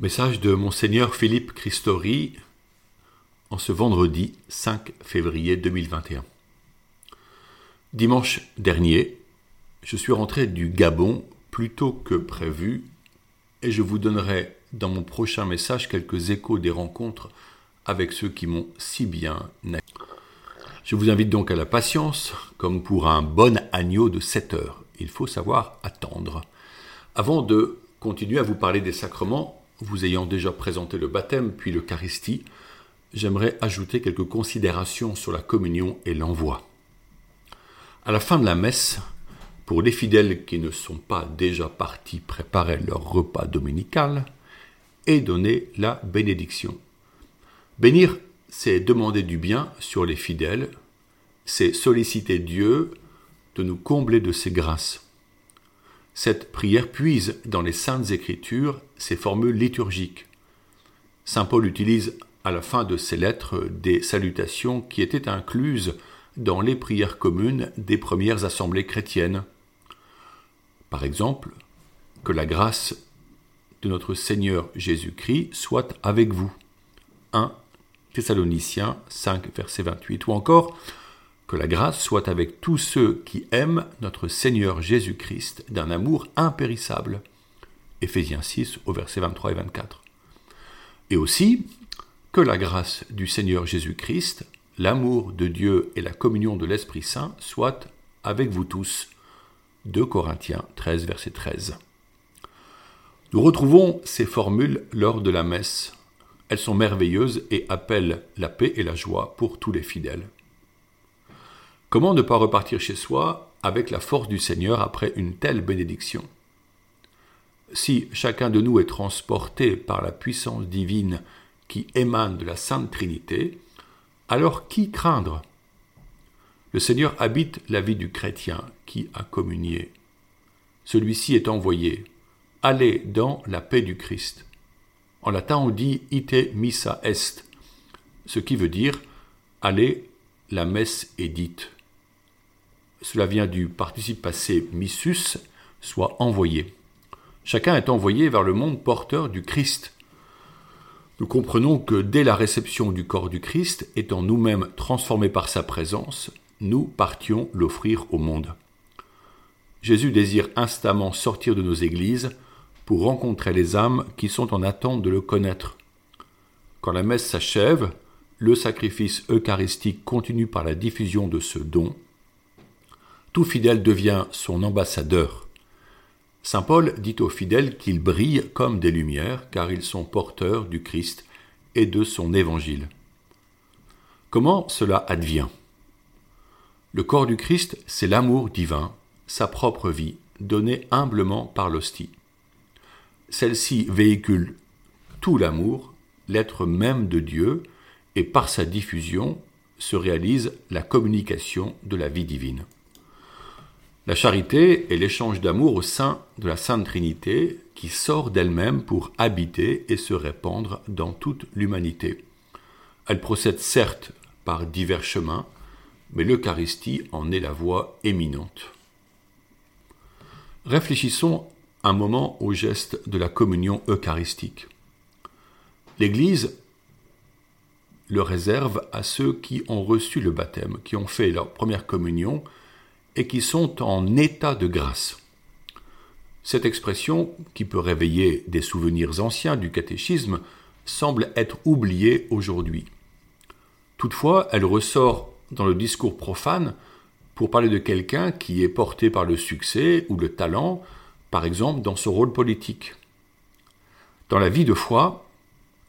Message de Monseigneur Philippe Christori en ce vendredi 5 février 2021. Dimanche dernier, je suis rentré du Gabon plus tôt que prévu et je vous donnerai dans mon prochain message quelques échos des rencontres avec ceux qui m'ont si bien. Je vous invite donc à la patience, comme pour un bon agneau de 7 heures. Il faut savoir attendre. Avant de continuer à vous parler des sacrements, vous ayant déjà présenté le baptême puis l'Eucharistie, j'aimerais ajouter quelques considérations sur la communion et l'envoi. À la fin de la messe, pour les fidèles qui ne sont pas déjà partis préparer leur repas dominical, est donnée la bénédiction. Bénir, c'est demander du bien sur les fidèles, c'est solliciter Dieu de nous combler de ses grâces. Cette prière puise dans les saintes écritures ses formules liturgiques. Saint Paul utilise à la fin de ses lettres des salutations qui étaient incluses dans les prières communes des premières assemblées chrétiennes. Par exemple, que la grâce de notre Seigneur Jésus-Christ soit avec vous. 1 Thessaloniciens 5, verset 28. Ou encore, que la grâce soit avec tous ceux qui aiment notre Seigneur Jésus-Christ d'un amour impérissable. Éphésiens 6 au verset 23 et 24. Et aussi, que la grâce du Seigneur Jésus-Christ, l'amour de Dieu et la communion de l'Esprit Saint soient avec vous tous. 2 Corinthiens 13 verset 13. Nous retrouvons ces formules lors de la messe. Elles sont merveilleuses et appellent la paix et la joie pour tous les fidèles. Comment ne pas repartir chez soi avec la force du Seigneur après une telle bénédiction? Si chacun de nous est transporté par la puissance divine qui émane de la Sainte Trinité, alors qui craindre? Le Seigneur habite la vie du chrétien qui a communié. Celui-ci est envoyé. Allez dans la paix du Christ. En latin, on dit ite missa est, ce qui veut dire allez, la messe est dite. Cela vient du participe passé missus, soit envoyé. Chacun est envoyé vers le monde porteur du Christ. Nous comprenons que dès la réception du corps du Christ, étant nous-mêmes transformés par sa présence, nous partions l'offrir au monde. Jésus désire instamment sortir de nos églises pour rencontrer les âmes qui sont en attente de le connaître. Quand la messe s'achève, le sacrifice eucharistique continue par la diffusion de ce don, tout fidèle devient son ambassadeur. Saint Paul dit aux fidèles qu'ils brillent comme des lumières, car ils sont porteurs du Christ et de son évangile. Comment cela advient? Le corps du Christ, c'est l'amour divin, sa propre vie, donnée humblement par l'hostie. Celle-ci véhicule tout l'amour, l'être même de Dieu, et par sa diffusion se réalise la communication de la vie divine. La charité est l'échange d'amour au sein de la Sainte Trinité qui sort d'elle-même pour habiter et se répandre dans toute l'humanité. Elle procède certes par divers chemins, mais l'Eucharistie en est la voie éminente. Réfléchissons un moment au geste de la communion eucharistique. L'Église le réserve à ceux qui ont reçu le baptême, qui ont fait leur première communion et qui sont en état de grâce. Cette expression, qui peut réveiller des souvenirs anciens du catéchisme, semble être oubliée aujourd'hui. Toutefois, elle ressort dans le discours profane pour parler de quelqu'un qui est porté par le succès ou le talent, par exemple dans son rôle politique. Dans la vie de foi,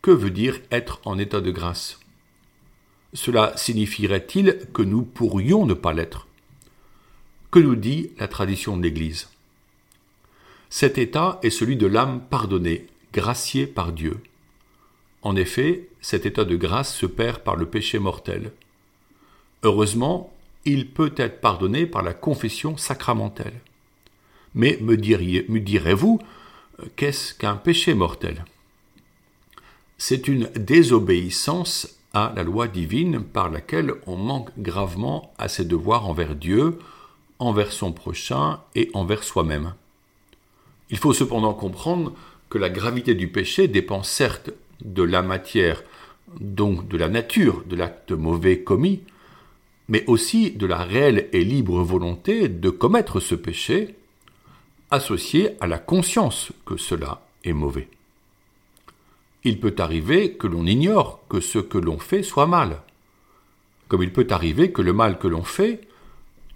que veut dire être en état de grâce? Cela signifierait-il que nous pourrions ne pas l'être? Que nous dit la tradition de l'Église? Cet état est celui de l'âme pardonnée, graciée par Dieu. En effet, cet état de grâce se perd par le péché mortel. Heureusement, il peut être pardonné par la confession sacramentelle. Mais me, direz-vous, qu'est-ce qu'un péché mortel? C'est une désobéissance à la loi divine par laquelle on manque gravement à ses devoirs envers Dieu, envers son prochain et envers soi-même. Il faut cependant comprendre que la gravité du péché dépend certes de la matière, donc de la nature de l'acte mauvais commis, mais aussi de la réelle et libre volonté de commettre ce péché, associé à la conscience que cela est mauvais. Il peut arriver que l'on ignore que ce que l'on fait soit mal, comme il peut arriver que le mal que l'on fait,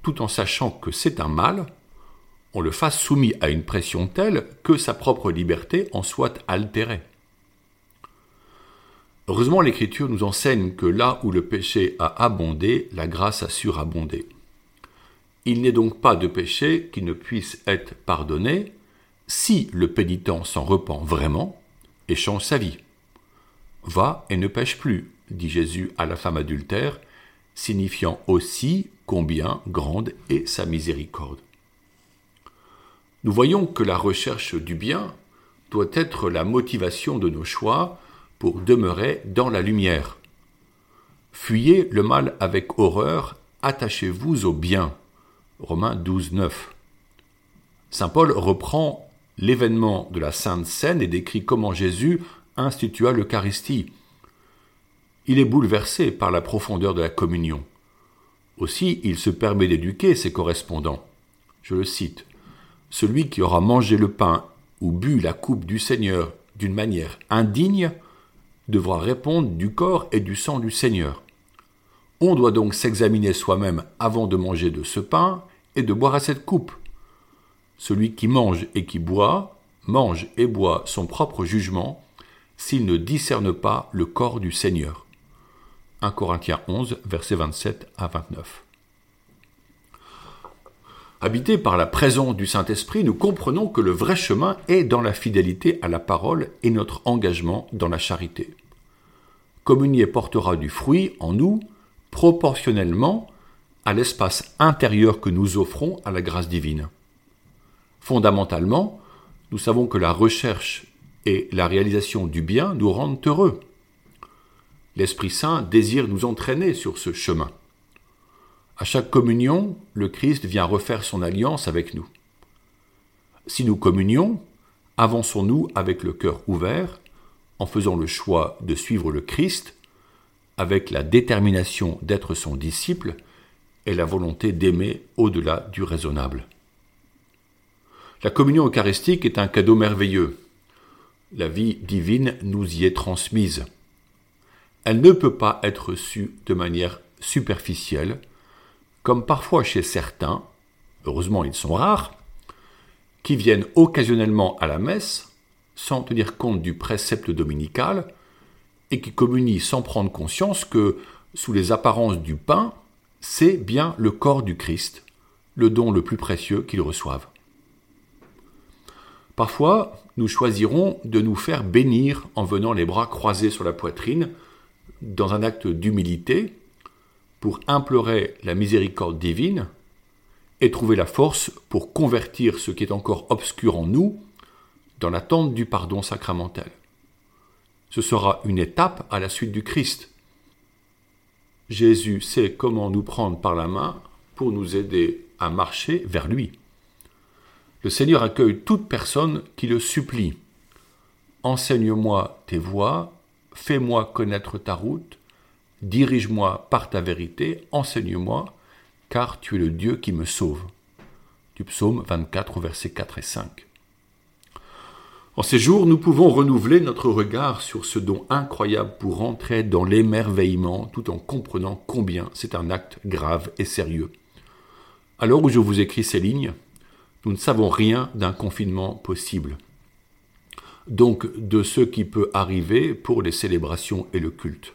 tout en sachant que c'est un mal, on le fasse soumis à une pression telle que sa propre liberté en soit altérée. Heureusement, l'Écriture nous enseigne que là où le péché a abondé, la grâce a surabondé. Il n'est donc pas de péché qui ne puisse être pardonné si le pénitent s'en repent vraiment et change sa vie. Va et ne pêche plus, dit Jésus à la femme adultère, signifiant aussi combien grande est sa miséricorde. Nous voyons que la recherche du bien doit être la motivation de nos choix pour demeurer dans la lumière. Fuyez le mal avec horreur, attachez-vous au bien. Romains 12, 9. Saint Paul reprend l'événement de la Sainte Seine et décrit comment Jésus institua l'Eucharistie. Il est bouleversé par la profondeur de la communion. Aussi, il se permet d'éduquer ses correspondants. Je le cite. Celui qui aura mangé le pain ou bu la coupe du Seigneur d'une manière indigne devra répondre du corps et du sang du Seigneur. On doit donc s'examiner soi-même avant de manger de ce pain et de boire à cette coupe. Celui qui mange et qui boit, mange et boit son propre jugement s'il ne discerne pas le corps du Seigneur. 1 Corinthiens 11, versets 27 à 29. Habités par la présence du Saint-Esprit, nous comprenons que le vrai chemin est dans la fidélité à la parole et notre engagement dans la charité. Communier portera du fruit en nous proportionnellement à l'espace intérieur que nous offrons à la grâce divine. Fondamentalement, nous savons que la recherche et la réalisation du bien nous rendent heureux. L'Esprit Saint désire nous entraîner sur ce chemin. À chaque communion, le Christ vient refaire son alliance avec nous. Si nous communions, avançons-nous avec le cœur ouvert, en faisant le choix de suivre le Christ, avec la détermination d'être son disciple et la volonté d'aimer au-delà du raisonnable. La communion eucharistique est un cadeau merveilleux. La vie divine nous y est transmise. Elle ne peut pas être reçue de manière superficielle, comme parfois chez certains, heureusement ils sont rares, qui viennent occasionnellement à la messe sans tenir compte du précepte dominical et qui communient sans prendre conscience que, sous les apparences du pain, c'est bien le corps du Christ, le don le plus précieux qu'ils reçoivent. Parfois, nous choisirons de nous faire bénir en venant les bras croisés sur la poitrine, dans un acte d'humilité, pour implorer la miséricorde divine et trouver la force pour convertir ce qui est encore obscur en nous dans l'attente du pardon sacramentel. Ce sera une étape à la suite du Christ. Jésus sait comment nous prendre par la main pour nous aider à marcher vers lui. Le Seigneur accueille toute personne qui le supplie. Enseigne-moi tes voies, fais-moi connaître ta route, Dirige-moi par ta vérité, enseigne-moi, car tu es le Dieu qui me sauve. Du psaume 24, versets 4 et 5. En ces jours, nous pouvons renouveler notre regard sur ce don incroyable pour entrer dans l'émerveillement tout en comprenant combien c'est un acte grave et sérieux. Alors où je vous écris ces lignes, nous ne savons rien d'un confinement possible. Donc de ce qui peut arriver pour les célébrations et le culte.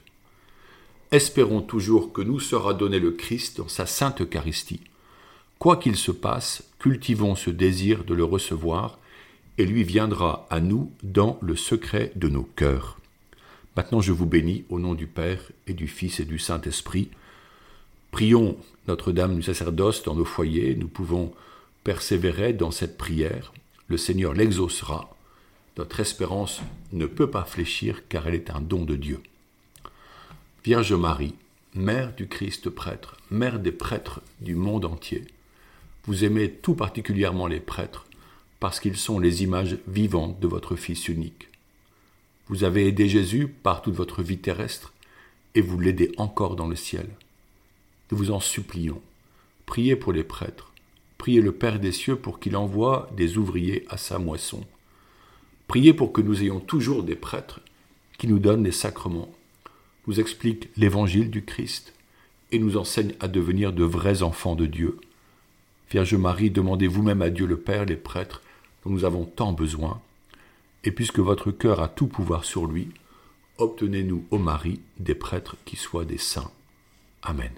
Espérons toujours que nous sera donné le Christ dans sa sainte Eucharistie. Quoi qu'il se passe, cultivons ce désir de le recevoir, et lui viendra à nous dans le secret de nos cœurs. Maintenant je vous bénis au nom du Père et du Fils et du Saint-Esprit. Prions Notre-Dame du sacerdoce dans nos foyers, nous pouvons persévérer dans cette prière, le Seigneur l'exaucera. Notre espérance ne peut pas fléchir car elle est un don de Dieu. Vierge Marie, Mère du Christ prêtre, Mère des prêtres du monde entier, vous aimez tout particulièrement les prêtres, parce qu'ils sont les images vivantes de votre Fils unique. Vous avez aidé Jésus par toute votre vie terrestre, et vous l'aidez encore dans le ciel. Nous vous en supplions. Priez pour les prêtres. Priez le Père des cieux pour qu'il envoie des ouvriers à sa moisson. Priez pour que nous ayons toujours des prêtres qui nous donnent les sacrements, nous expliquent l'évangile du Christ et nous enseignent à devenir de vrais enfants de Dieu. Vierge Marie, demandez vous-même à Dieu le Père les prêtres dont nous avons tant besoin, et puisque votre cœur a tout pouvoir sur lui, obtenez-nous, ô Marie, des prêtres qui soient des saints. Amen.